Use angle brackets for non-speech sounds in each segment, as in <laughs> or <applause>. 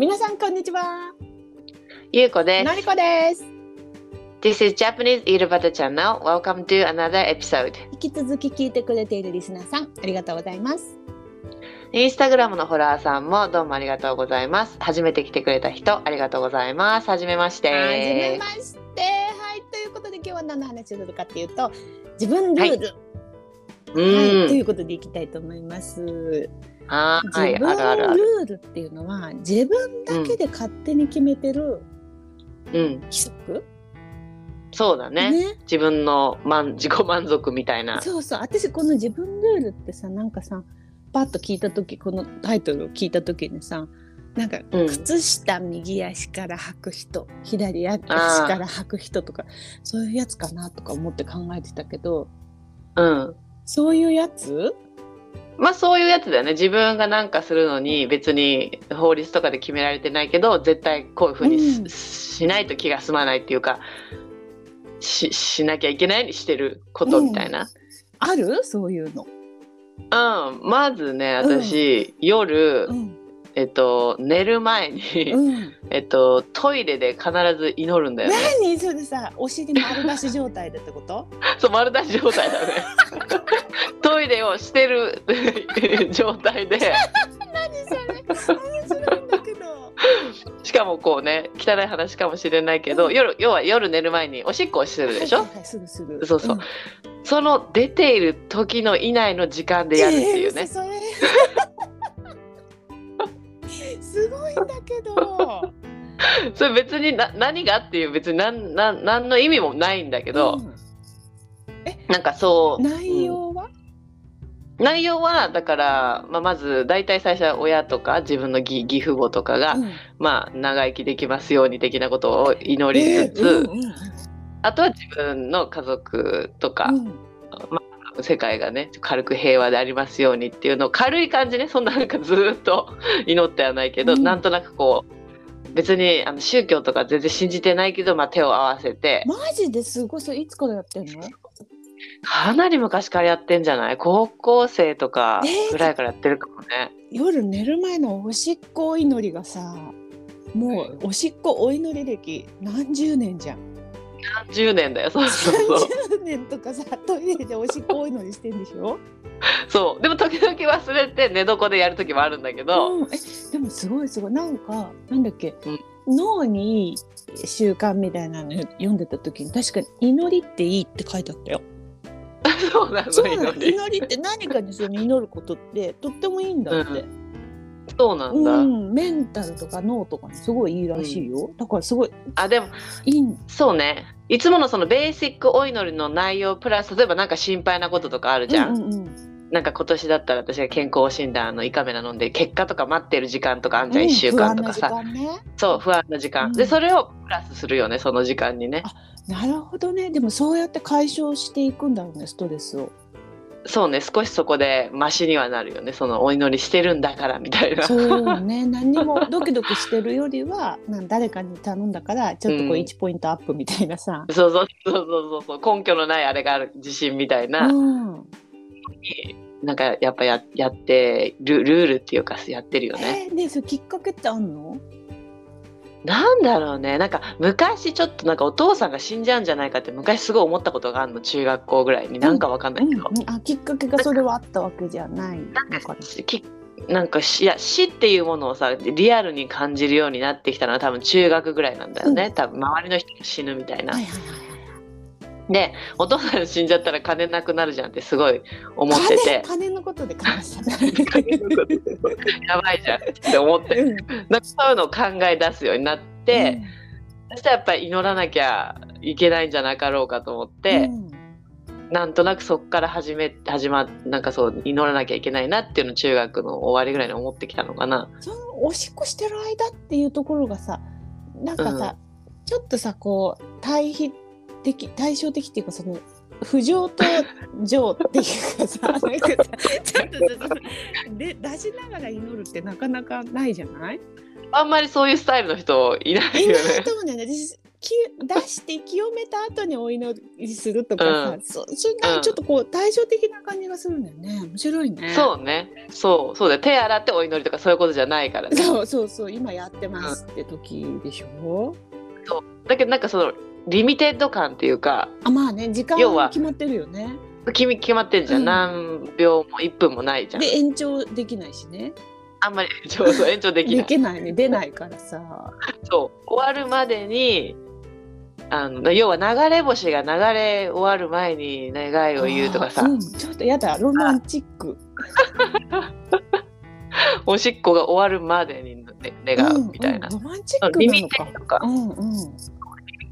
皆さんこんにちは。ゆうこです。のりこです。This is Japanese Eat Butter Channel. Welcome to another episode. 引き続き聞いてくれているリスナーさん、ありがとうございます。インスタグラムのフォロワーさんもどうもありがとうございます。初めて来てくれた人、ありがとうございます。はじめまして。はじめまして。はい、ということで今日は何の話をするかっていうと、自分ルール。うん。はい、ということでいきたいと思います。はーい、自分。ルールっていうのは自分だけで勝手に決めてるうん。規則、そうだね。ね自分の満自己満足みたいな。そうそう私この自分ルールってさなんかさパッと聞いた時このタイトルを聞いた時にさなんかうん靴下右足から履く人、左足から履く人とかそういうやつかなとか思って考えてたけどうん。そういうやつまあそういうやつだよね。自分がなんかするのに別に法律とかで決められてないけど、絶対こういうふうにし,、うん。しないと気が済まないっていうか、ししなきゃいけないにしてることみたいな。ある？そういうの。うん、まずね私、夜、うんえっと寝る前に、うん、えっとトイレで必ず祈るんだよね。何それさお尻丸出し状態でってこと？そう丸出し状態だね。<laughs> トイレをしてる状態で、何それ？面白いんだけど。しかもこうね汚い話かもしれないけど、夜要は夜寝る前におしっこをするでしょ？はいはいはい、すぐすぐ。そうそうんその出ている時の以内の時間でやるっていうね。えーそれすごいんだけど。<laughs> それ別にな何がっていう別に何何何の意味もないんだけど、うん。なんかそう内容は、内容はだから、まあ、まず大体最初は親とか自分の義義父母とかが、うん。まあ、長生きできますように的なことを祈りつつ、えーうんうんあとは自分の家族とか、うん世界がね軽く平和でありますようにっていうのを軽い感じねそんななんかずーっと <laughs> 祈ってはないけど、うんなんとなくこう別にあの宗教とか全然信じてないけど、まあ、手を合わせてマジですごいそれいつからやってんの？かなり昔からやってんじゃない？高校生とかえーぐらいからやってるかもね。夜寝る前のおしっこ祈りがさ、もうおしっこお祈り歴何十年じゃん。10年だよそうそうそう30年とかさ <laughs> トイレでおしっこお祈りしてんでしょ？そう。でも時々忘れて寝床でやる時もあるんだけど、うん、えでもすごいすごい。なんかなんだっけ、うん。脳にいい習慣みたいなの読んでた時に。確かに祈りっていいって書いてあったよ。そうなのそうなの。祈り祈りって何かにその？祈ることってとってもいいんだって。そうなんだ、うん、メンタルとか脳とかにすごいいいらしいよ。だからすごいあでもいいん。そうね。いつものそのベーシックお祈りの内容プラス例えばなんか心配なこととかあるじゃん、うんうんうん。なんか今年だったら私が健康診断の胃カメラ飲んで結果とか待ってる時間とかあんじゃん、うん1週間とかさ。そう不安な時間、うん。でそれをプラスするよねその時間にね。なるほどね。でもそうやって解消していくんだろうねストレスを。そうね少しそこでマシにはなるよねそのお祈りしてるんだからみたいなそうね。<laughs> 何にもドキドキしてるよりは、なん誰かに頼んだからちょっとこううん1ポイントアップみたいなさ。そうそうそうそうそうそう根拠のないあれがある自信みたいな、うん。なんかやっぱややってルルールっていうかやってるよね。えー、ねそれきっかけってあんの？なんだろうねなんか昔ちょっとなんかお父さんが死んじゃうんじゃないかって昔すごい思ったことがあるの中学校ぐらいになんかわかんないけど、うんあきっかけがそれはあったわけじゃないのかな。きなんかしいや死っていうものをさリアルに感じるようになってきたのは多分中学ぐらいなんだよね、多分周りの人が死ぬみたいな。はいはいはいはい。でお父さん死んじゃったら金なくなるじゃんってすごい思ってて。金金のことで感じた。やばいじゃんって思って。うん。なんかそういうのを考え出すようになって、そしたらやっぱり祈らなきゃいけないんじゃなかろうかと思って、うん。なんとなくそこから始め始まなんかそう祈らなきゃいけないなっていうのを中学の終わりぐらいに思ってきたのかな。そのおしっこしてる間っていうところがさなんかさ、ちょっとさこう対比的対照的っていうかその不浄と浄っていうかさ <laughs> なんかさちょっとさで出しながら祈るってなかなかないじゃない？あんまりそういうスタイルの人いないよいないね。と思うんだよね私き出して清めた後にお祈りするとかさ、うんそそちょっとこう対照的な感じがするんだよね面白いねそうねそうそうだよ手洗ってお祈りとかそういうことじゃないからねそうそうそう今やってますって時でしょ、だけどなんかそのリミテッド感っていうかあまあね時間要はは決まってるよね。決め決まってんじゃん、うん。何秒も1分もないじゃん。で延長できないしね。あんまりそうそう <laughs> 延長できない。できないね。出ないからさ。そう。終わるまでにあの要は流れ星が流れ終わる前に願いを言うとかさ、うん、ちょっとやだロマンチック。<laughs> おしっこが終わるまでに、ね、願うみたいな、うんうん。ロマンチックリミなのか。テッド感うんうん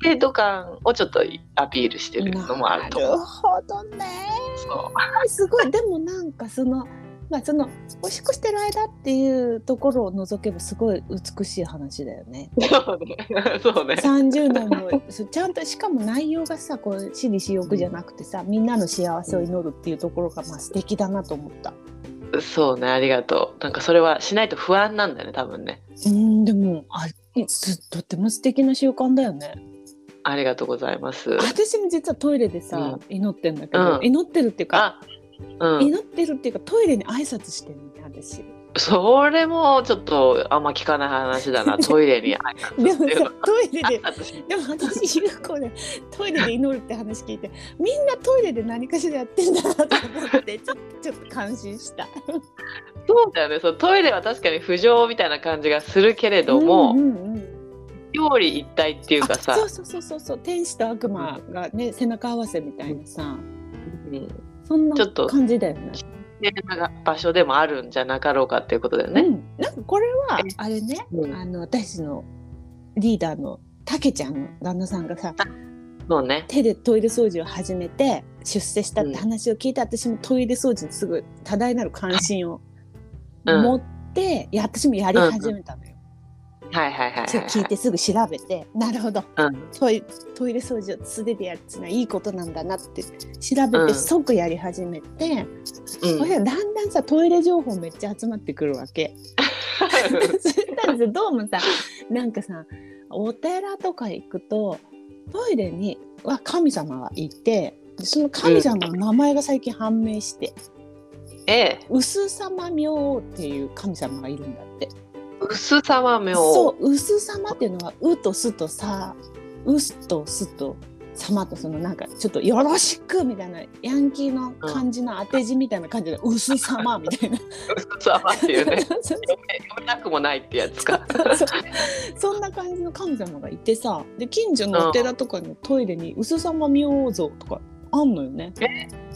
リミテッド感をちょっとアピールしてるのもあると思う。なるほどね。そう。すごい。でもなんかそのまあそのおしっこしてる間っていうところを除けばすごい美しい話だよね。<laughs> そうね。そうね。30年もちゃんとしかも内容がさこう私利私欲じゃなくてさみんなの幸せを祈るっていうところがまあ素敵だなと思った。そうね。ありがとう。なんかそれはしないと不安なんだよね多分ね。うんでもあすとっても素敵な習慣だよね。ありがとうございます。私も実はトイレでさ、う祈ってんだけど、うん。祈ってるっていうか、あうん。祈ってるっていうかトイレに挨拶してるね私。それもちょっとあんま聞かない話だな。<laughs> トイレに挨拶でもさトイレで私 <laughs> でも私優子でトイレで祈るって話聞いてみんなトイレで何かしらやってんだなと思って <laughs> ちょっとちょっと感心した。そうだよね。そうトイレは確かに不浄みたいな感じがするけれども、うんうんうん表裏一体っていうかさあそうそうそうそうそう天使と悪魔がね背中合わせみたいなさうんそんな感じだよね。場所でもあるんじゃなかろうかっていうことだよね。うん、なんかこれはえ？あれね、うんあの私のリーダーのたけちゃんの旦那さんがさそうね。手でトイレ掃除を始めて出世したって話を聞いて、私もトイレ掃除にすぐ多大なる関心をうん持って、いや私もやり始めたのよ。はいはいはいはい、聞いてすぐ調べてなるほど。うん。トイトイレ掃除を素手でやるっていうのはいいことなんだなって調べてうん。即やり始めて、うん。だんだんさトイレ情報めっちゃ集まってくるわけ。<laughs> そしたらさどうもさなんかさお寺とか行くとトイレには神様がいてでその神様の名前が最近判明して、ええ、薄様明王っていう神様がいるんだって。薄様明王。そう薄様っていうのは「う」と「す」と「さ」「うす」と「す」と「様」とそのなんかちょっと「よろしく」みたいなヤンキーの感じの当て字みたいな感じで「薄様」みたいな。薄様っていうね。<laughs> 読めなくもないってやつか。そんな感じの神様がいてさで近所のお寺とかのトイレに薄様明王像とかあんのよね。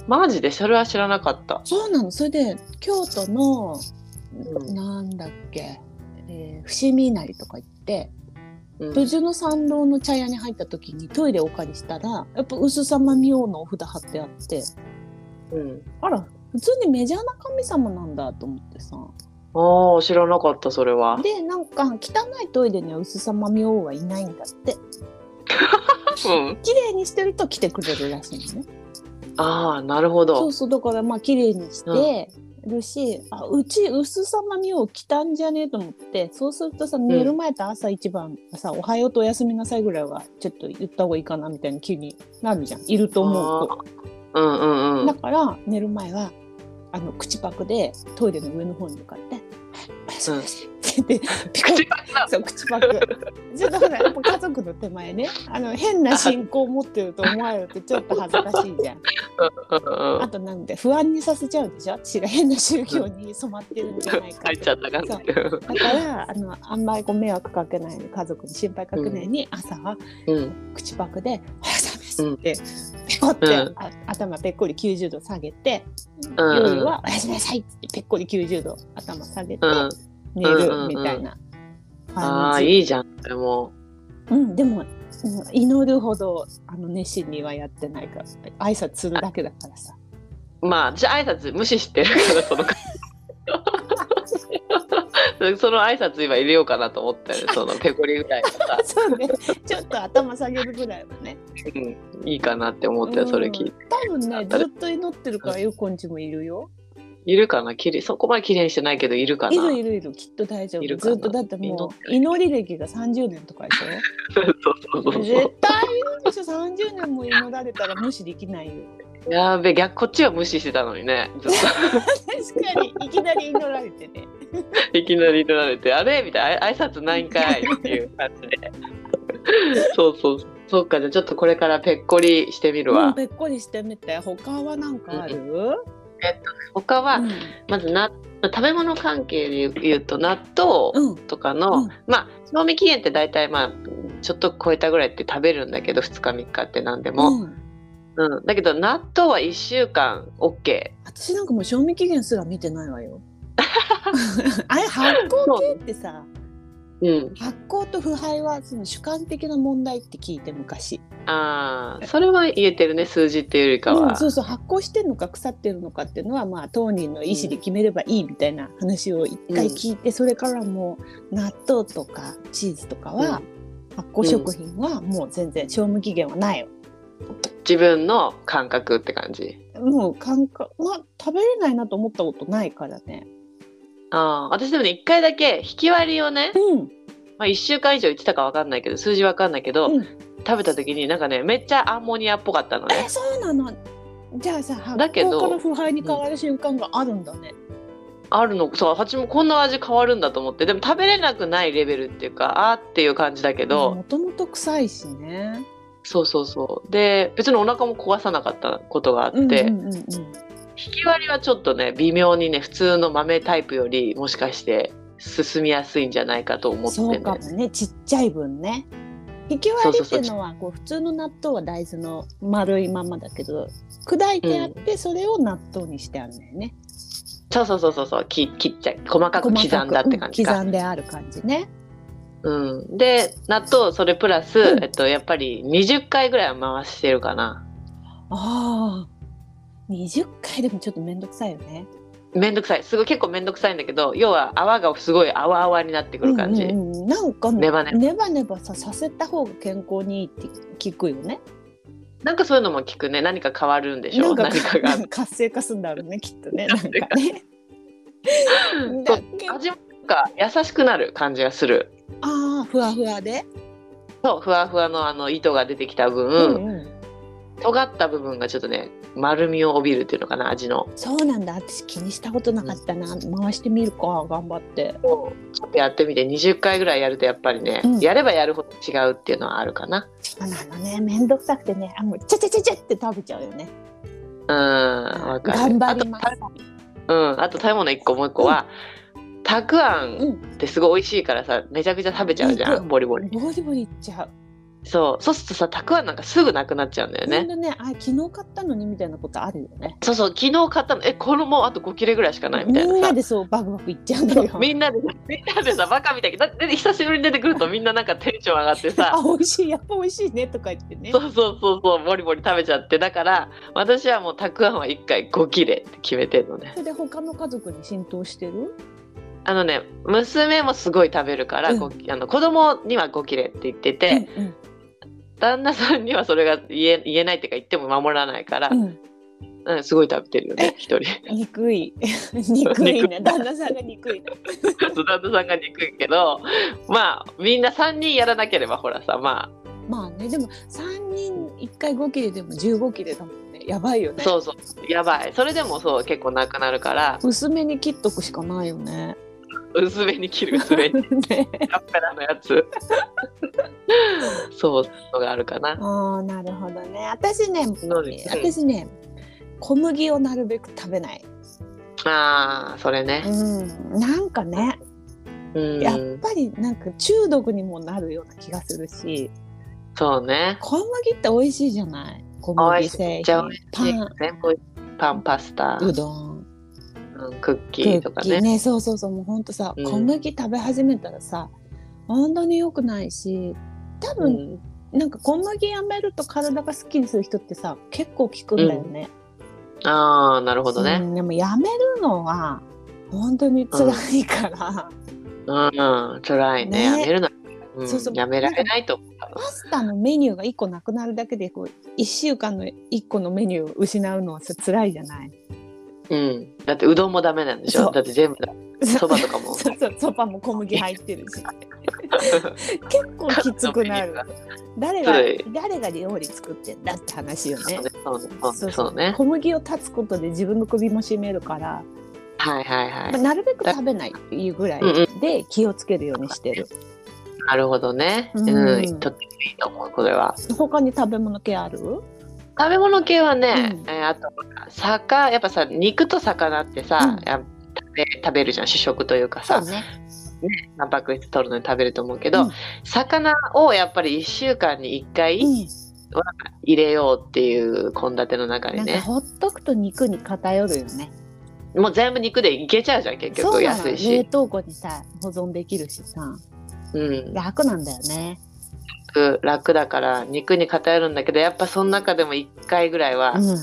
マジで？それは知らなかった。そうなのそれで京都の、うんなんだっけ、えー伏見稲荷とか行ってうん途中の参道の茶屋に入った時にトイレお借りしたらやっぱ薄様明王のお札貼ってあってうん、あら普通にメジャーな神様なんだと思ってさああ知らなかったそれは。でなんか汚いトイレには薄様明王はいないんだって <laughs> うん、綺麗にしてると来てくれるらしいのね。ああなるほそどう。そうだからまあ綺麗にしてるし、あうち薄様みを来たんじゃねえと思ってそうするとさ寝る前と朝一番さ、おはようとおやすみなさいぐらいはちょっと言った方がいいかなみたいに気になるじゃんいると思うと。うんうんうんだ。から寝る前はあの口パクでトイレの上の方に向かって「おやすみなさい」って言ってピコそう口パク。ちょっとほらやっぱ家族の手前ね。あの変な信仰を持ってると思われるとちょっと恥ずかしいじゃん。うんうんあとなんで不安にさせちゃうでしょ？私が変な宗教に染まってるんじゃないか入っちゃったかそなう。だからあのあんまりこう迷惑かけない家族に心配かけないに、朝はうん。口パクで「おはようございます」って、ペコって、うん。あ頭ぺっこり90度下げて、うん。夜は「おやすみなさい」ってぺっこり90度頭下げて、うん。寝るみたいなああ感じ。いいじゃん。でもうん、でもうん祈るほどあの熱心にはやってないから挨拶するだけだからさ。まあ私挨拶無視してるからその <laughs> その挨拶今入れようかなと思ったよね <laughs> そのペコリぐらいのさ、そうね、ちょっと頭下げるぐらいはね。うん、いいかなって思ったよそれ聞いて。多分ね、ずっと祈ってるから、ゆうこんちもいるよ。いるかな？きれいそこまで綺麗にしてないけどいるかな？いるいるいるきっと大丈夫。ずっとだってもう祈り歴が30年とかでしそうそうそうょ絶対いるでしょ。30年も祈られたら無視できないよ。やべ逆こっちは無視してたのにね。<laughs> 確かにいきなり祈られてね。といきなり取られてあれ？みたいな。挨拶ないんかいっていう感じで。そうそう。そうかじゃあちょっとこれからぺっこりしてみるわ、うんぺっこりしてみて。他は何かある、他は、うん。まずな食べ物関係で言うと納豆うん。とかの、うん。まあ賞味期限って大体まあちょっと超えたぐらいって食べるんだけど2日3日って何でも、うん。うん。だけど納豆は1週間 OK 私なんかもう賞味期限すら見てないわよ。<laughs> あれ発酵系ってさうん。発酵と腐敗はその主観的な問題って聞いて昔、ああそれは言えてるね数字っていうよりかは、うん、そうそう発酵してんのか腐ってるのかっていうのはまあ当人の意思で決めればいいみたいな話を一回聞いて、それからもう納豆とかチーズとかは、発酵食品はもう全然賞味期限はないよ。自分の感覚って感じ？もう感覚まあ食べれないなと思ったことないからね。ああ私でもね1回だけ引き割りをね、うん。まあ、1週間以上言ってたか分かんないけど数字分かんないけど、うん。食べた時になんかねめっちゃアンモニアっぽかったのね。えそうなの。じゃあさ発だけど酵から腐敗に変わる瞬間があるんだね。あるの。そう私もこんな味変わるんだと思って。でも食べれなくないレベルっていうかあーっていう感じだけど、もともと臭いしね。そうそうそう。で別にお腹も壊さなかったことがあって、うんうんうんうん引き割りはちょっとね微妙にね普通の豆タイプよりもしかして進みやすいんじゃないかと思ってそうねかもね。ちっちゃい分ね。引き割りっていうのはこう普通の納豆は大豆の丸いままだけど砕いてあってそれを納豆にしてあるんだよね、そうそうそうそうそう。切切っちゃ細かく刻んだって感じうんか、刻んである感じね。うん、で納豆それプラス、うん。えっと、やっぱり20回ぐらいは回してるかな。ああ20回でもちょっと面倒くさいよね。めんどくさい。すごい結構めんどくさいんだけど要は泡がすごい泡泡になってくる感じ、うんうんうん。なんかネバネバ。ネバネバささせた方が健康にいいって聞くよね。なんかそういうのも聞くね。何か変わるんでしょなんか何かが。<laughs> 活性化するんだろうねきっとね。なんか。ね。<laughs> 味もなんか優しくなる感じがする。ああふわふわで、そうふわふわのあの糸が出てきた分、うんうん尖った部分がちょっとね丸みを帯びるっていうのかな味の。そうなんだ。私気にしたことなかったな、回してみるか頑張って。ちょっとやってみて20回ぐらいやるとやっぱりね、うん。やればやるほど違うっていうのはあるかな。そうなのね。めんどくさくてね。あもうちゃちゃちゃちゃって食べちゃうよね。うんわかる。頑張ります。うんあと食べ物1個もう1個は、たくあんうんってすごい美味しいからさめちゃくちゃ食べちゃうじゃうんん。ボリボリ。ボリボリいっちゃうそう。そうするとさたくあんなんかすぐなくなっちゃうんだよね。ほんとねあ昨日買ったのにみたいなことあるよね。そうそう昨日買ったの。えこれもうあと5切れぐらいしかないみたいな。さみんなでそうバクバクいっちゃうんだよ。みんなでみんなでさバカみたいだで久しぶりに出てくるとみんななんかテンション上がってさ。<laughs> あ美味しいやっぱ美味しいねとか言ってね。そうそうそうそうボリボリ食べちゃって。だから私はもうたくあんは1回5切れって決めてるのね。それで他の家族に浸透してる？あのね娘もすごい食べるから、うん。ごあの子供には5切れって言ってて、うん旦那さんにはそれが言え言えないっていうか言っても守らないから、うん。うん、すごい食べてるよね一人。憎い。<laughs> 憎いね。旦那さんが憎いね <laughs> 旦那さんが憎いけどまあみんな3人やらなければほらさままあねでも3人1回5切れでも15切れだもんね。やばいよね。あそうそう。やばい。それでもそう結構なくなるから。薄めに切っとくしかないよね薄めに切る <laughs> 薄め。にねカッペラのやつ。そうのがあるかな。ああなるほどね。私ねので私ね小麦をなるべく食べない。ああそれね。うん。なんかねうん。やっぱりなんか中毒にもなるような気がするし。そうね。小麦って美味しいじゃない？小麦製品。パン。全部パンパスタ、うどんうん、クッキクーとかね。ねそうそうそう。もうほんとさ、うん。小麦食べ始めたらさ本当に良くないし多う分、ん、なんか小麦やめると体がすっきりする人ってさ結構効くんだよね。ああなるほどね。うんでもやめるのは本当に辛いから、うん、辛いね。ね。やめるの、うん、そうそう。やめられないとパスタのメニューが1個なくなるだけでこう1週間の1個のメニューを失うのはさ辛いじゃない？うん。だってうどんもダメなんでしょ？だって全部だ。そばとかも。<laughs> そうそうそばも小麦入ってるし <laughs> 結構きつくなる誰が誰が料理作ってんだって話よねそうね。小麦を断つことで自分の首も絞めるから、はいはいはい。まあなるべく食べないっていうぐらいうんうんで気をつけるようにしてる、なるほどね。うんうん。とってもいいと思う、これは。他に食べ物系ある？食べ物系はね、うん。えーあと魚やっぱさ肉と魚ってさ、うん。食べ食べるじゃん主食というかさ。ね。タンパク質取るのに食べると思うけど、うん。魚をやっぱり1週間に1回うん。入れようっていう献立の中にね、ほっとくと肉に偏るよね。もう全部肉でいけちゃうじゃん結局安いし、凍庫にさ保存できるしさ。うん、楽なんだよね楽楽だから肉に偏るんだけどやっぱその中でも1回ぐらいはうん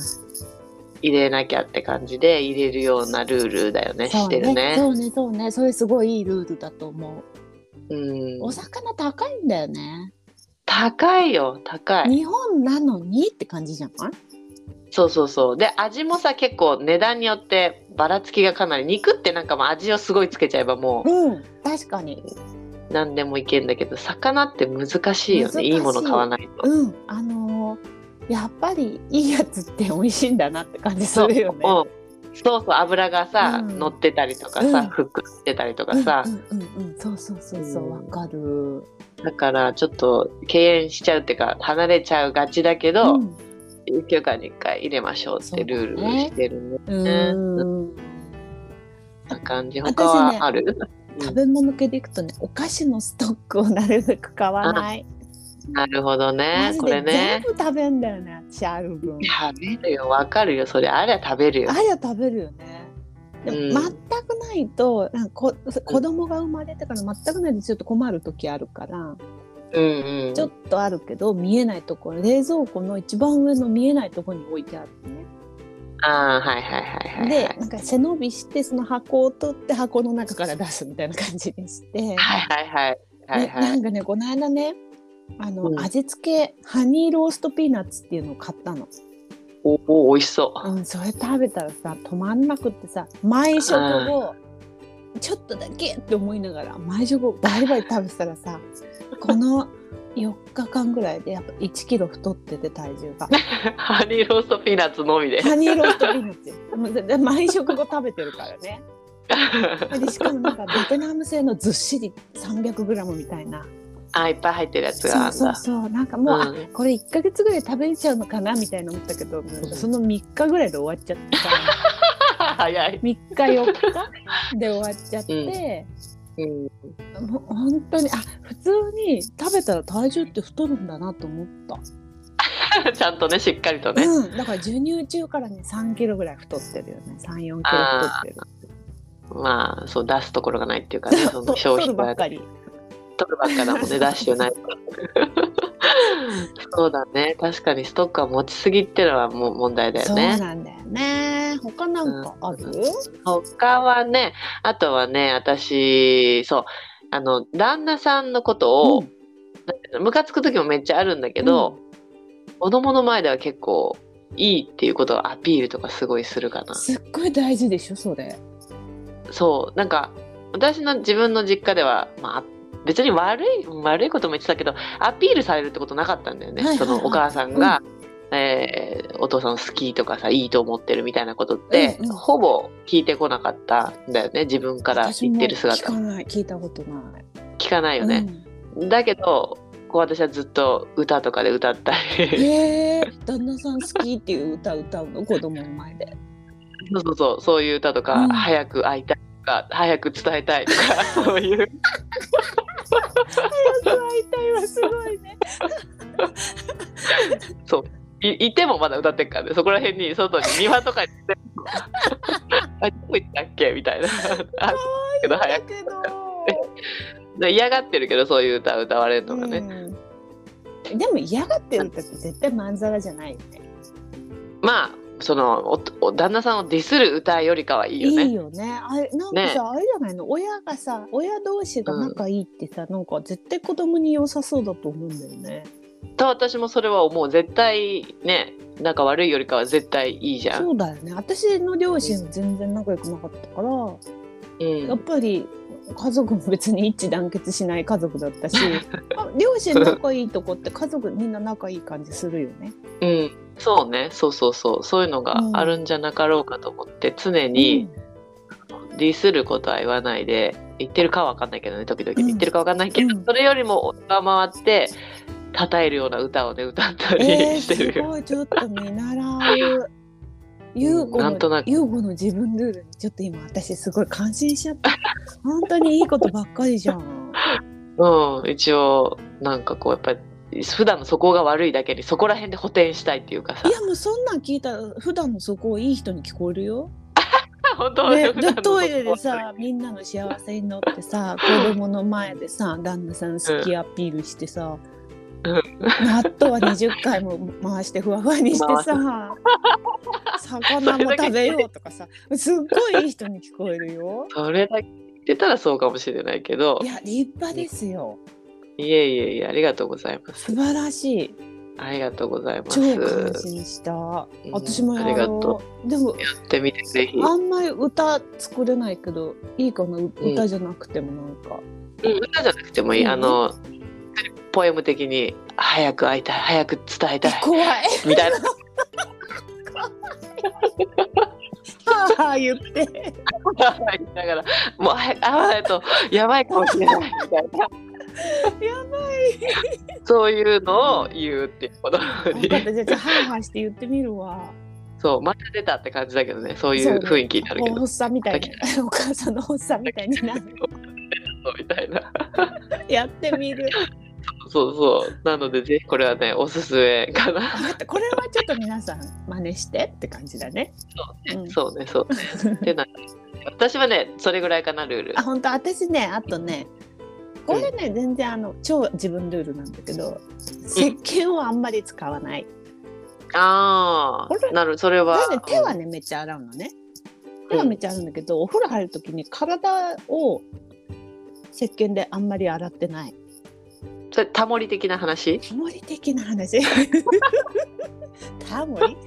入れなきゃって感じで入れるようなルールだよねそうしてるね。そうねそうねそれすごいいいルールだと思うんうお魚高いんだよね高いよ高い。日本なのにって感じじゃない？そうそうそう。で、味もさ、結構値段によってばらつきがかなり。肉ってなんかもう味をすごいつけちゃえばもうん確かにう何でもいけんだけど、魚って難しいよね。い。いいもの買わないと。うん。あのーやっぱりいいやつって美味しいんだなって感じするよね。うんそうそう、油がさ、うん。乗ってたりとかさ、うん。ふっくらしてたりとかさ、うんうんうんうん。そうそうそうそううん。わかる。だからちょっと敬遠しちゃうっていうか、離れちゃうがちだけど、うん。1週間に1回入れましょうってルールしてるね。うねん。な感じ。他はある、食べ物系でいくとねお菓子のストックをなるべく買わないなるほどマね。これね全。部食べんだよね私ある分食べるよ、わかるよ。それあれは食べるよあ。れは食べるよねでもうん全くないとなんかこ子供が生まれてから全くないとちょっと困る時あるからうんうん。ちょっとあるけど見えないところ冷蔵庫の一番上の見えないところに置いてあるのね。ああ、はいはいはいはい。でなんか背伸びしてその箱を取って箱の中から出すみたいな感じにして、はいはいはい。はいでは。ないんかねこの間ねあの、うん味付けハニーローストピーナッツっていうのを買ったの、おお、美味しそう。うん、それ食べたらさ止まんなくってさ毎食後ちょっとだけって思いながら毎食後バリバリ食べてたらさこの4日間ぐらいでやっぱ1キロ太ってて体重が <laughs> ハニーローストピーナッツのみで。ハニーローストピーナッツ毎食後食べてるからねでしかもなんかベトナム製のずっしり 300g みたいなあ、いっぱい入ってるやつが。そうそうなんかもう、あうんこれ1ヶ月ぐらい食べれちゃうのかなみたいな思ったけど、その3日ぐらいで終わっちゃってさ <laughs> 早い。3日4日で終わっちゃって、うん。もう本当にあ普通に食べたら体重って太るんだなと思った、<laughs> ちゃんとね、しっかりとね。うん、だから授乳中からね3キロぐらい太ってるよね。34キロ太ってる。まあ、そう、出すところがないっていうかね、そとの消費ばっかり。取るばっかだもんね、ダッシュない。<laughs> そうだね。確かにストックは持ちすぎってのはもう問題だよそうね。なんだよね。他なんかある、他はね、あとはね、私、そう、あの、旦那さんのことを、うのムカつく時もめっちゃあるんだけど、子供の前では結構いいっていうことをアピールとかすごいするかな。すっごい大事でしょそれ。そう、なんか、私の自分の実家では、まあ、別に悪い、悪いことも言ってたけど、アピールされるってことなかったんだよね。はいはいはい。そのお母さんが、えーお父さん好きとかさ、いいと思ってるみたいなことって、うんうん。ほぼ聞いてこなかったんだよね。自分から言ってる姿。かない聞いたことない。聞かないよね。だけど、こう私はずっと歌とかで歌ったうん、り、へえ旦那さん好きっていう歌歌うの？子供の前で。そうそうそう、そういう歌とか、うん。早く会いたいとか、早く伝えたいとか、<laughs> そういう。会いたいはすごいね。いいてもまだ歌ってっからね。そこら辺に外に庭とかに <laughs> あどこ行ったっけ？みたいな。あけど。早く嫌がってるけどそういう歌歌われるのがね、うん。でも嫌がってる歌って絶対まんざらじゃないよね。まあそのおお旦那さんをディスる歌よりかはいいよね。いいよね。あれなんかさ、あれじゃないの？親がさ親同士が仲いいってさ、なんか絶対子供に良さそうだと思うんだよね。と私もそれは思う絶対ね仲悪いよりかは絶対いいじゃん。そうだよね。私の両親は全然仲良くなかったから、うん。やっぱり家族も別に一致団結しない家族だったし <laughs> あ両親仲いいとこって家族みんな仲いい感じするよね。うん、そうね。そうそうそう。そういうのがあるんじゃなかろうかと思って常にディスることは言わないで言ってるかは分かんないけどね時々。うん。言ってるか分かんないけど、うん。それよりも上回って称えるような歌をね歌ったりえー、すしてるよ。ごい。ちょっと見習う。<laughs> 優子の優子の自分ルールにちょっと今私すごい感心しちゃった。<laughs> 本当にいいことばっかりじゃん。うん、一応なんかこうやっぱり普段のそこが悪いだけにそこら辺で補填したいっていうかさ。いやもうそんなん聞いたら普段のそこいい人に聞こえるよ。<laughs> 本当ね、トイレでさみんなの幸せに乗ってさ子供の前でさ旦那さん好きアピールしてさ、うん。納豆は20回も回してふわふわにしてさ <laughs> 魚も食べようとかさすっごいいい人に聞こえるよ。それだけ言ってたらそうかもしれないけど。いや立派ですよいえいえいえありがとうございます。素晴らしい。ありがとうございます。超や感心した。ん。私もやありがろとう。でもってみてぜひ、あんまり歌作れないけどいいかな？歌じゃなくてもなんか、うん、歌じゃなくてもいい、うん。あのポエム的に早く会いたい早く伝えたい。怖い。みたいな。はあはあ言って。<laughs> 言いながらもう早く会わないとやばいかもしれない。みたいな <laughs> やばい。そういうのを言うっていうことに。分かった。じゃあじゃあはあはあして言ってみるわ。そうまた出たって感じだけどね。そういそう。う雰囲気になるけど。おっさんみたいに。お母さんのおっさんみたいになる。みたいな。やってみる。そうそう。なのでぜひこれはねおすすめかな。これはちょっと皆さん真似してって感じだね。うん。そうねそう。でなんか私はねそれぐらいかなルール。あ本当？私ねあとねこれね、全然あの超自分ルールなんだけど石鹸をあんまり使わない、あこれあなるそれは。なんで手はねめっちゃ洗うのね。手はめっちゃ洗うんだけど、お風呂入る時に体を石鹸であんまり洗ってない。それタモリ的な話？タモリ的な話。タモリ？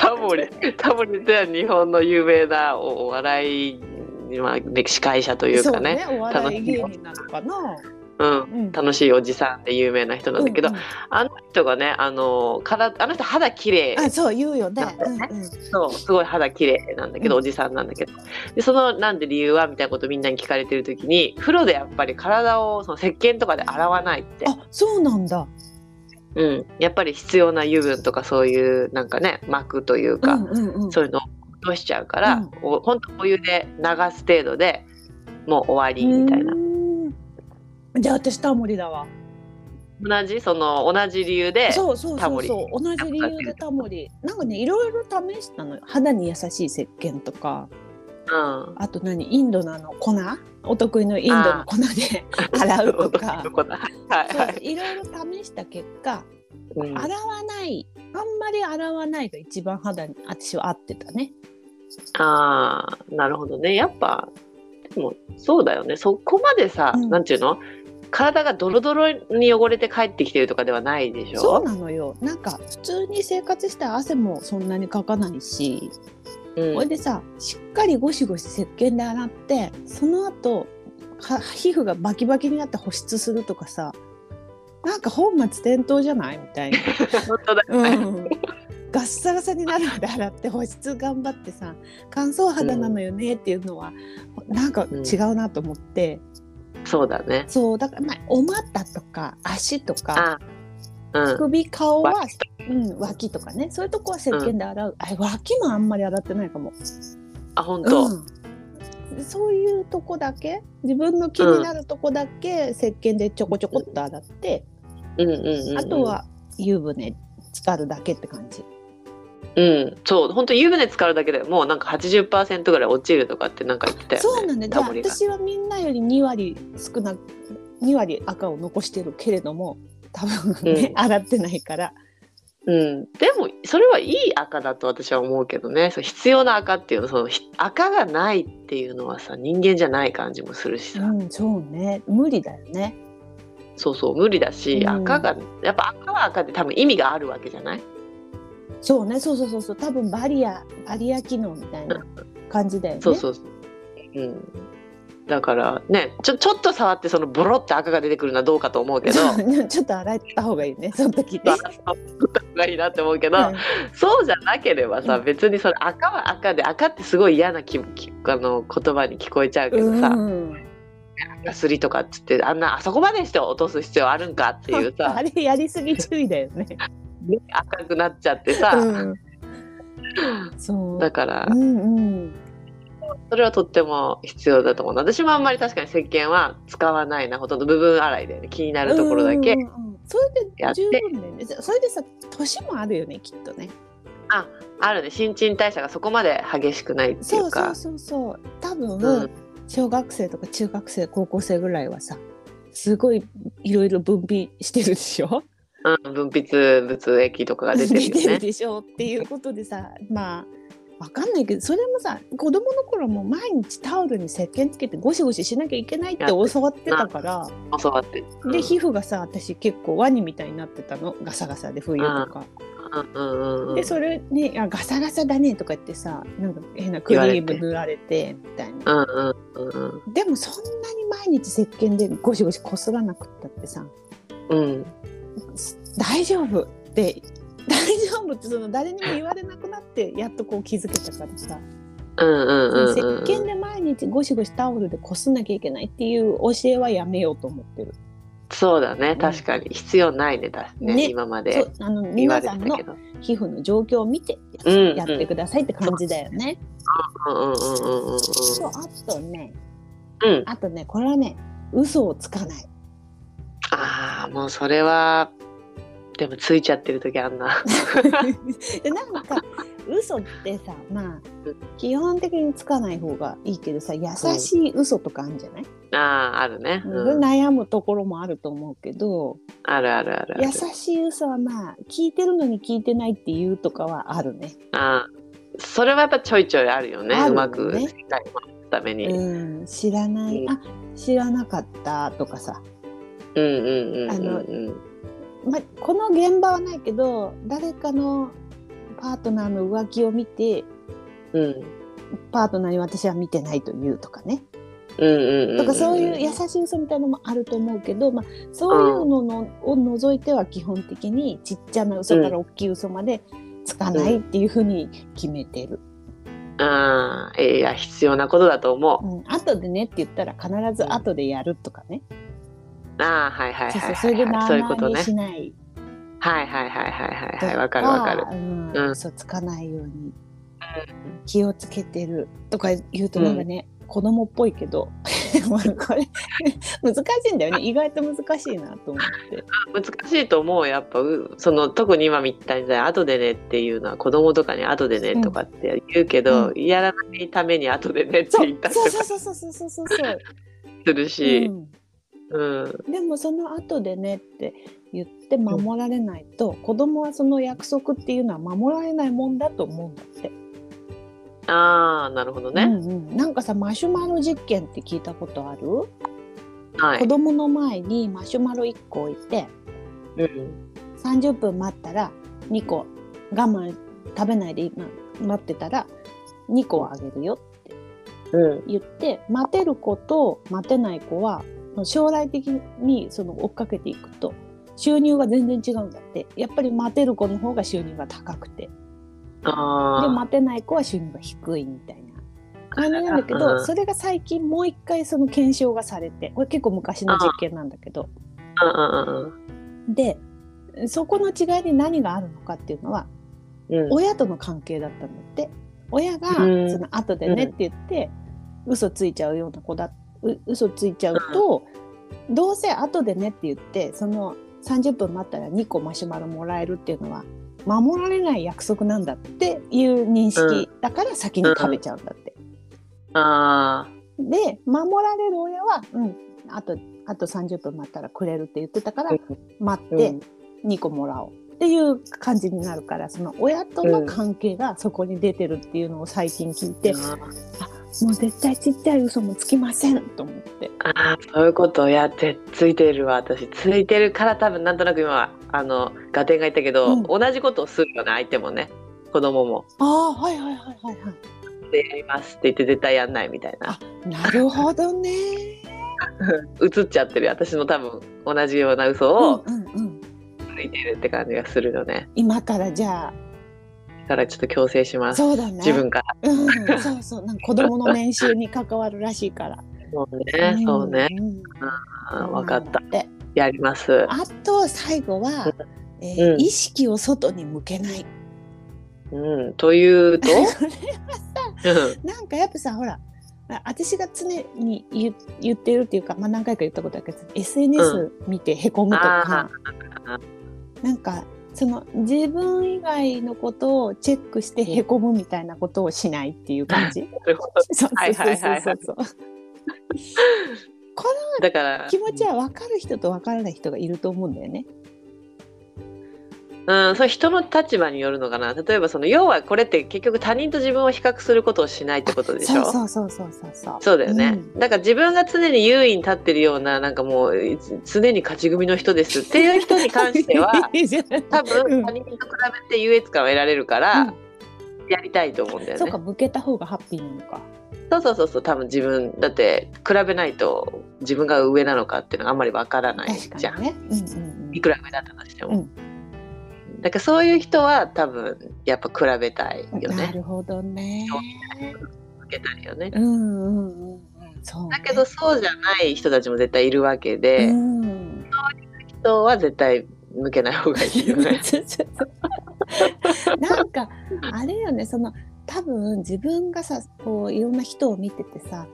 タモリ。タモリっては日本の有名なおお笑い、まあ、ね司会者というかね。ねお笑い芸人なのかな、うん、うん、楽しいおじさんで有名な人なんだけど、うんうん。あの人がねあのからあの人肌綺麗あそう言うよね。うんうん。そうすごい肌綺麗なんだけど、うん。おじさんなんだけど。でそのなんで理由はみたいなことみんなに聞かれてる時に風呂でやっぱり体をその石鹸とかで洗わないって、あそうなんだ。うん、やっぱり必要な油分とかそういうなんかね膜というか、うんうんうん。そういうのを落としちゃうから、うん。おほんとお湯で流す程度でもう終わりみたいな。じゃあ私タモリだわ。同じその同じ理由でそうそうそうそう。同じ理由でタモリ。なんかねいろいろ試したのよ。肌に優しい石鹸とか。うん。あと何？インドのあの粉？お得意のインドの粉で <laughs> 洗うとか。はいはい、ろいろ試した結果うん。洗わない。あんまり洗わないが一番肌に私は合ってたねああなるほどね。やっぱでもそうだよね。そこまでさ、うん。なんていうの？体がドロドロに汚れて帰ってきてるとかではないでしょ？そうなのよ。なんか普通に生活したら汗もそんなにかかないしうん。これでさしっかりゴシゴシ石鹸で洗ってその後は皮膚がバキバキになって保湿するとかさなんか本末転倒じゃない？みたいな。<laughs> 本当だよね、うんガッサガサになるまで洗って保湿頑張ってさ乾燥肌なのよねっていうのは、なんか違うなと思って、そうだね。そうだからまあお股とか足とかあうん。首顔は脇うん、脇とかね。そういうとこは石鹸で洗う、あれ脇もあんまり洗ってないかも。あ本当、うん、そういうとこだけ自分の気になるとこだけ石鹸でちょこちょこっと洗って、うんうんうんうん。あとは湯船浸かるだけって感じ。うんそう本当湯船浸かるだけでもうなんか80%ぐらい落ちるとかってなんか言ってたよねそうなんだよ。タモリが。私はみんなより2割少な2割赤を残してるけれども多分ね、うん。洗ってないから。うん、でもそれはいい赤だと私は思うけどね。必要な赤っていうのそのひ赤がないっていうのはさ人間じゃない感じもするしさ、うんそうね。無理だよね。そうそう無理だし、うん。赤がやっぱ赤は赤で多分意味があるわけじゃない？そうね。そうそうそうそう。多分バリアバリア機能みたいな感じだよね。そうそうそう。うん。だからねちょちょっと触ってそのボロって赤が出てくるのはどうかと思うけど。<laughs> ちょっと洗った方がいいね。その時ね。洗った方がいいなって思うけど、うん。そうじゃなければさ、うん。別にそれ赤は赤で赤ってすごい嫌なききあの言葉に聞こえちゃうけどさ、うん。赤すりとかっつってあんなあそこまでして落とす必要あるんかっていうさ。<laughs> あれやりすぎ注意だよね。赤くなっちゃってさ、うん。そう。だから。うんうん。それはとっても必要だと思う。私もあんまり確かに石鹸は使わないなほとんど部分洗いで、ね、気になるところだけそれで十分ね。それでさ年もあるよねきっとね。あるね。新陳代謝がそこまで激しくないっていそううかそうそうそう。多分、うん。小学生とか中学生高校生ぐらいはさすごいいろいろ分泌してるでしょ？うん、分泌物液とかが出てるよ出てるね。でしょっていうことでさまあわかんないけどそれもさ子供の頃も毎日タオルに石鹸つけてゴシゴシしなきゃいけないって教わってたから教わって。で皮膚がさ私結構ワニみたいになってたのガサガサで冬とか。うんうんうんうんでそれにあ「ガサガサだね」とか言ってさなんか変なクリーム塗られてみたいな。うんうんうんでもそんなに毎日石鹸でゴシゴシこすらなくったってさうんうん大丈夫。って大丈夫ってその誰にも言われなくなってやっとこう気づけたからさ、うんうんうん石うん。鹸で毎日ゴシゴシタオルでこすんなきゃいけないっていう教えはやめようと思ってる。そうだね。ん。確かに。必要ないね。だね。ね今まであの皆さんの。皮膚の状況を見てうんやってくださいって感じだよね。うんうんうんうんうんうん。そうあとね。うん。あとねこれはね嘘をつかない。ああもうそれはでもついちゃってる時あんな。<laughs> でなんか嘘ってさまあうん基本的につかない方がいいけどさ優しい嘘とかあるんじゃない、あああるね。うんうん、悩むところもあると思うけどあるあるある。優しい嘘はまあ聞いてるのに聞いてないっていうとかはあるね。あーそれはやっぱちょいちょいあるよねねうまく世界を回すために。うんうん、知らない、うんあ知らなかったとかさ、ま、この現場はないけど誰かのパートナーの浮気を見てうんパートナーに私は見てないというとかね。うんうんうんとかそういう優しい嘘みたいなのもあると思うけど、まあ、そういうのの、を除いては基本的にちっちゃな嘘から大きい嘘までつかないっていうふうに決めてる。ああいや必要なことだと思う。うん、後でねって言ったら必ず後でやるとかね。ああはいはいはいそうそれでなはいはいそういうことね。あに。しない。はいはいはいはいはいとはい。わかるわかる。うん。うん。嘘つかないように。気をつけてるとか言うとなんかね、子供っぽいけど。<laughs> これ難しいんだよね。意外と難しいなと思って。難しいと思うやっぱ。うその特に今みたいに後でねっていうのは子供とかに後でねとかって言うけど、うやらないために後でねって言ったりとか。<laughs> するし、うんうん。でもその後でねって言って守られないと、子供はその約束っていうのは守られないもんだと思うんだって。ああなるほどね、うんうん、なんかさマシュマロ実験って聞いたことある、子はい、供の前にマシュマロ1個置いてうん。30分待ったら2個我慢食べないで今待ってたら2個あげるようん。言って待てる子と待てない子は将来的にその追っかけていくと収入が全然違うんだって。やっぱり待てる子の方が収入が高くて。であ待てない子は収入が低いみたいな。感じなんだけうどん。それが最近もう一回その検証がされて。これ結構昔の実験なんだけど。でそこの違いに何があるのかっていうのはうん。親との関係だったんだって。親がうん。その後でねって言って嘘ついちゃうような子だう嘘ついちゃうと、どうせ後でねって言ってその30分待ったら2個マシュマロもらえるっていうのは守られない約束なんだっていう認識だから先に食べちゃうんだって。あで守られる親は、うん、あとあと30分待ったらくれるって言ってたからー待ってうん。2個もらおうっていう感じになるからその親との関係がそこに出てるっていうのを最近聞いて、あもう絶対ちっちゃい嘘もつきません。と思って。ああそういうことやってついてるわ。私ついてるから多分なんとなく今あのガテンが言ったけど、うん。同じことをするよね相手もね。子供も。ああはいはいはいはいはい。でやりますって言って絶対やんないみたいな。あなるほどね。<laughs> 映っちゃってる。私の多分同じような嘘をうんうんうん。ついてるって感じがするよね。今からじゃだからちょっと強制しあます。そうだね。自分から。うんそうそう。なんか子供の年収に関わるらしいから。そうね、そうね。ん。ん分かった。やります。あと最後は、えーうん。意識を外に向けない。うん。というと？<laughs> これはうん。さなんかやっぱさほらあ私が常に言言ってるっていうか、まあ、何回か言ったことあるけど SNS 見てへこむとか、あなんかその自分以外のことをチェックしてへこむみたいなことをしないっていう感じ？<laughs> そうはいそうそうそうそう。だから気持ちは分かる人と分からない人がいると思うんだよね。うん、それ人の立場によるのかな。例えばその要はこれって結局他人と自分を比較することをしないってことでしょ？そうそうそうそうそうそう。だよね、うん。だから自分が常に優位に立ってるようななんかもう常に勝ち組の人ですっていう人に関しては多 <laughs> うん。分他人と比べて優越感を得られるからやりたいと思うんだよね。そうか、向けた方がハッピーなのか。そうそうそうそう多分自分だって比べないと自分が上なのかっていうのがあんまりわからない確じゃん、ね。うんうんうん。いくら上だったとしても、うんだからそういう人は多分やっぱ比べたいよねなるほどね。受けたいよねうんうんうんうん。そう、ね。だけどそうじゃない人たちも絶対いるわけで、うん。人は絶対向けない方がいいよね。<laughs> なんかあれよねその多分自分がさこういろんな人を見ててさ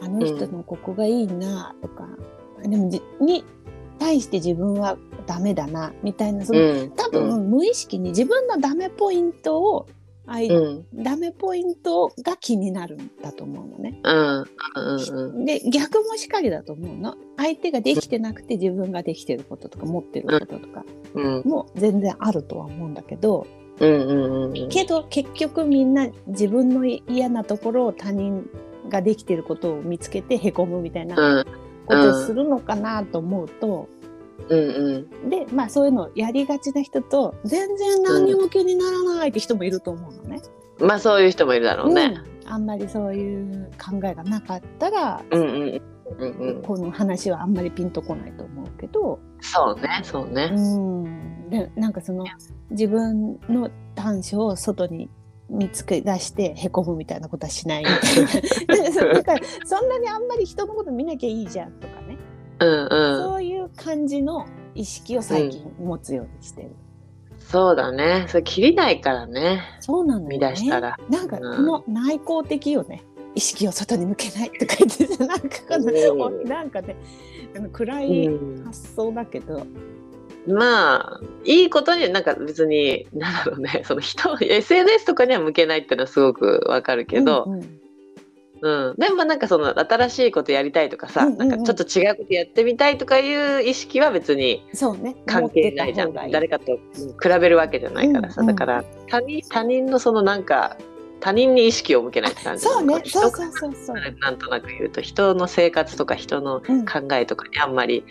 あの人のここがいいなとか、でもじに対して自分はダメだなみたいなその、うん、多分、無意識に自分のダメポイントをあいうん、ダメポイントが気になるんだと思うのね。うん、で逆もしかりだと思うの。相手ができてなくて自分ができてることとか持ってることとか。うん、も全然あるとは思うんだけどけど結局みんな自分の嫌なところを他人ができてることを見つけてへこむみたいな。うん、ことをするのかなと思うと、うん、でまあそういうのをやりがちな人と全然何にも気にならないって人もいると思うのね。うん、まあそういう人もいるだろうね。うんあんまりそういう考えがなかったら、うん、うん、うん、うん、この話はあんまりピンとこないと思うけど、そうね、そううね。ん、でなんかその自分の短所を外に見つけ出してへこむみたいなことはしないみたいな <laughs> だからそんなにあんまり人のこと見なきゃいいじゃんとかね、うん、うん、そういう感じの意識を最近持つようにしてる。そうだね。それ切りないからね。そうなのよ、ね。見出したら。なんかこうんの内向的よね。意識を外に向けないとか言ってさなんかうんなんかねあの暗ういん、発想だけど、まあいいことになんか別になんだろうね。<laughs> その人 SNS とかには向けないっていうのはすごくわかるけど、うんうんうん、でもなんかその新しいことやりたいとかさ、うんうんうん。なんかちょっと違うことやってみたいとかいう意識は別にそうね。関係ないじゃん。持ってた方がいい。誰かと比べるわけじゃないからさ、うんうんだから他人他人のそのなんか他人に意識を向けないって感じそうね。人そうそうそうそう。なんとなく言うと人の生活とか人のうん。考えとかにあんまり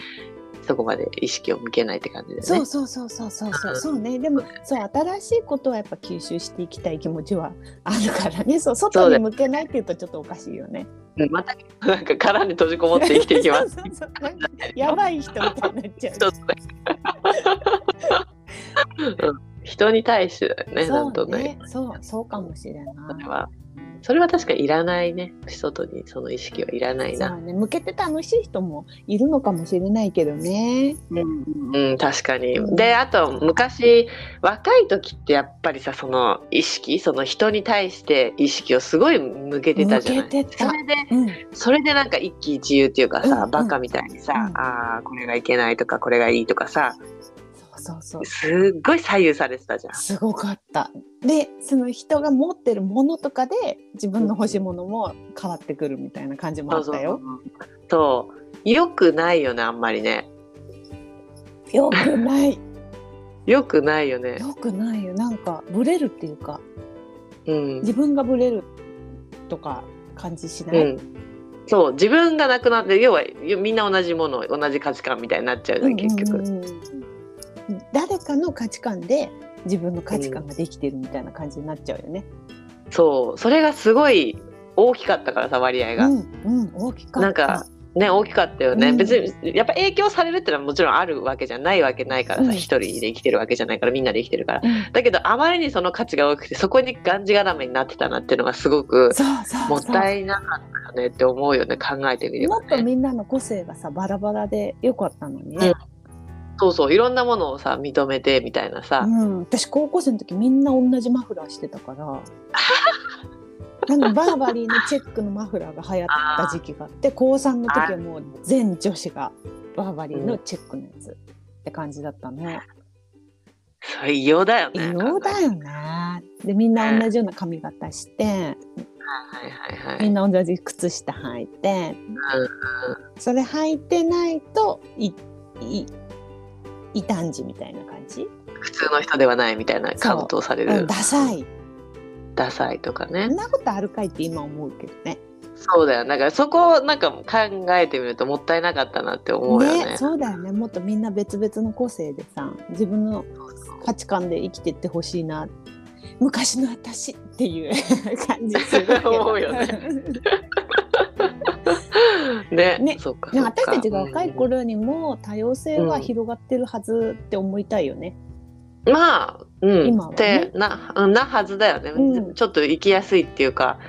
そこまで意識を向けないって感じだよね。そうそうそうそうそうそうそうねでもそう新しいことはやっぱ吸収していきたい気持ちはあるからねそう外に向けないっていうとちょっとおかしいよね。うんまたなんか殻に閉じこもって生きていきます。そうそうそうやばい人みたいになっちゃう。人に対してだよね、なんそうとね。ねそうそうかもしれない。それは。それは確かにいらないね。外にその意識はいらないな。ね向けて楽しい人もいるのかもしれないけどね。うん、確かに。うんで、あと昔、若い時ってやっぱりさ、その意識、その人に対して意識をすごい向けてたじゃない。それで、うんそれでなんか一喜一憂っていうかさ、うんうんバカみたいにさ、うんああ、これがいけないとか、これがいいとかさ、そうそう。すっごい左右されてたじゃん。すごかった。でその人が持ってるものとかで自分の欲しいものも変わってくるみたいな感じもあったよ。そう。よくないよね、あんまりね。よくない。よくないよね。よくないよ。なんかブレるっていうかうん。自分がブレるとか感じしない、うん、そう自分がなくなって要はみんな同じもの同じ価値観みたいになっちゃうじゃん結局、うんうんうんうん誰かの価値観で自分の価値観ができてるみたいな感じになっちゃうよね。そう。それがすごい大きかったからさ割合が、うんうん、大きかった。なんかね大きかったよね、うん。別にやっぱ影響されるってのはもちろんあるわけじゃないわけないからさうん。一、人で生きてるわけじゃないからみんなで生きてるから。うん。だけどあまりにその価値が大きくてそこにがんじがらめになってたなっていうのがすごくもったいなかったよねって思うよね考えてみればね。もっとみんなの個性がさバラバラでよかったのにね。そうそういろんなものをさ認めてみたいなさ、うん、私高校生の時みんな同じマフラーしてたから。<laughs> なんかバーバリーのチェックのマフラーが流行った時期があって高3の時はもう全女子がバーバリーのチェックのやつって感じだったの。それ異様だよね。異様だよね。でみんな同じような髪型してはいはいはいはい。みんな同じ靴下履いてそれ履いてないといい異端児みたいな感じ、普通の人ではないみたいなカウントをされう。ん、るダサい。ダサいとかそねんなことあるかいって今思うけどね。そうだよ。だからそこをなんか考えてみるともったいなかったなって思うよね。ねそうだよね。もっとみんな別々の個性でさ自分の価値観で生きてってほしいな。昔の私っていう <laughs> 感じする思うよね <laughs> ね。ね私たちが若い頃にも多様性は広がってるはずって思いたいよね。うんまあうん。今はね。ってなうんなはずだよね、うん。ちょっと生きやすいっていうか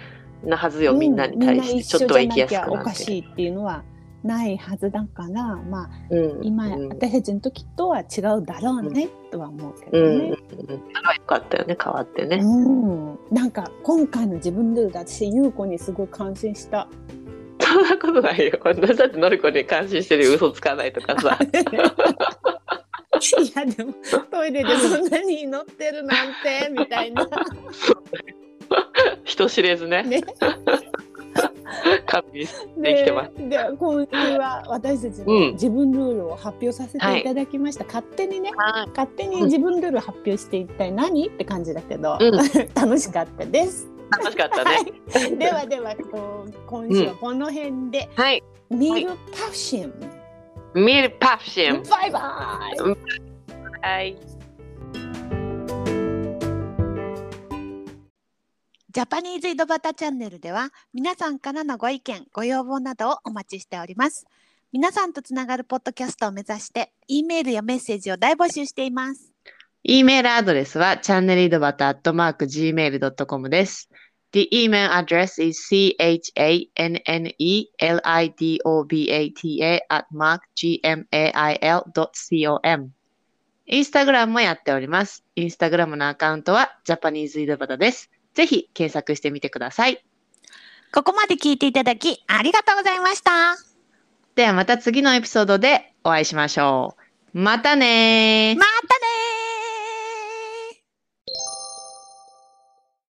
なはずよ、みんなに対して。ちょっとは生きやすくな一緒じゃなきゃおかしいっていうのはないはずだからまあうん。今、うん私たちの時とは違うだろうね、とは思うけうんうんどね。うん。それは良かったよね変わってね、うん、なんか今回の自分ルールで私優子にすごい感心した。そんなことないよ。私だってのりこに感心してるよ嘘つかないとかさ。<laughs> いやでもトイレでそんなに祈ってるなんてみたいな。<laughs> 人知れずね。ね。神にできてます。でで今週は私たちうん。の自分ルールを発表させていただきました、勝手にねはい。勝手に自分ルール発表して一体何？って感じだけど、うん。<laughs> 楽しかったです。楽しかったはねい、<laughs> ではではこう今週はこの辺で、はい。ミルパフシム、ミルパフシムバイバイ。はいジャパニーズ井戸端チャンネルでは皆さんからのご意見ご要望などをお待ちしております。皆さんとつながるポッドキャストを目指して E メールやメッセージを大募集しています。E メールアドレスはチャンネル井戸端アットマーク Gmail.com です。The email address is chanelidobata at mark gmail.com インスタグラムもやっております。インスタグラムのアカウントはジャパニーズ井戸端です。ぜひ検索してみてください。ここまで聞いていただきありがとうございましたではまた次のエピソードでお会いしましょう。またねー。また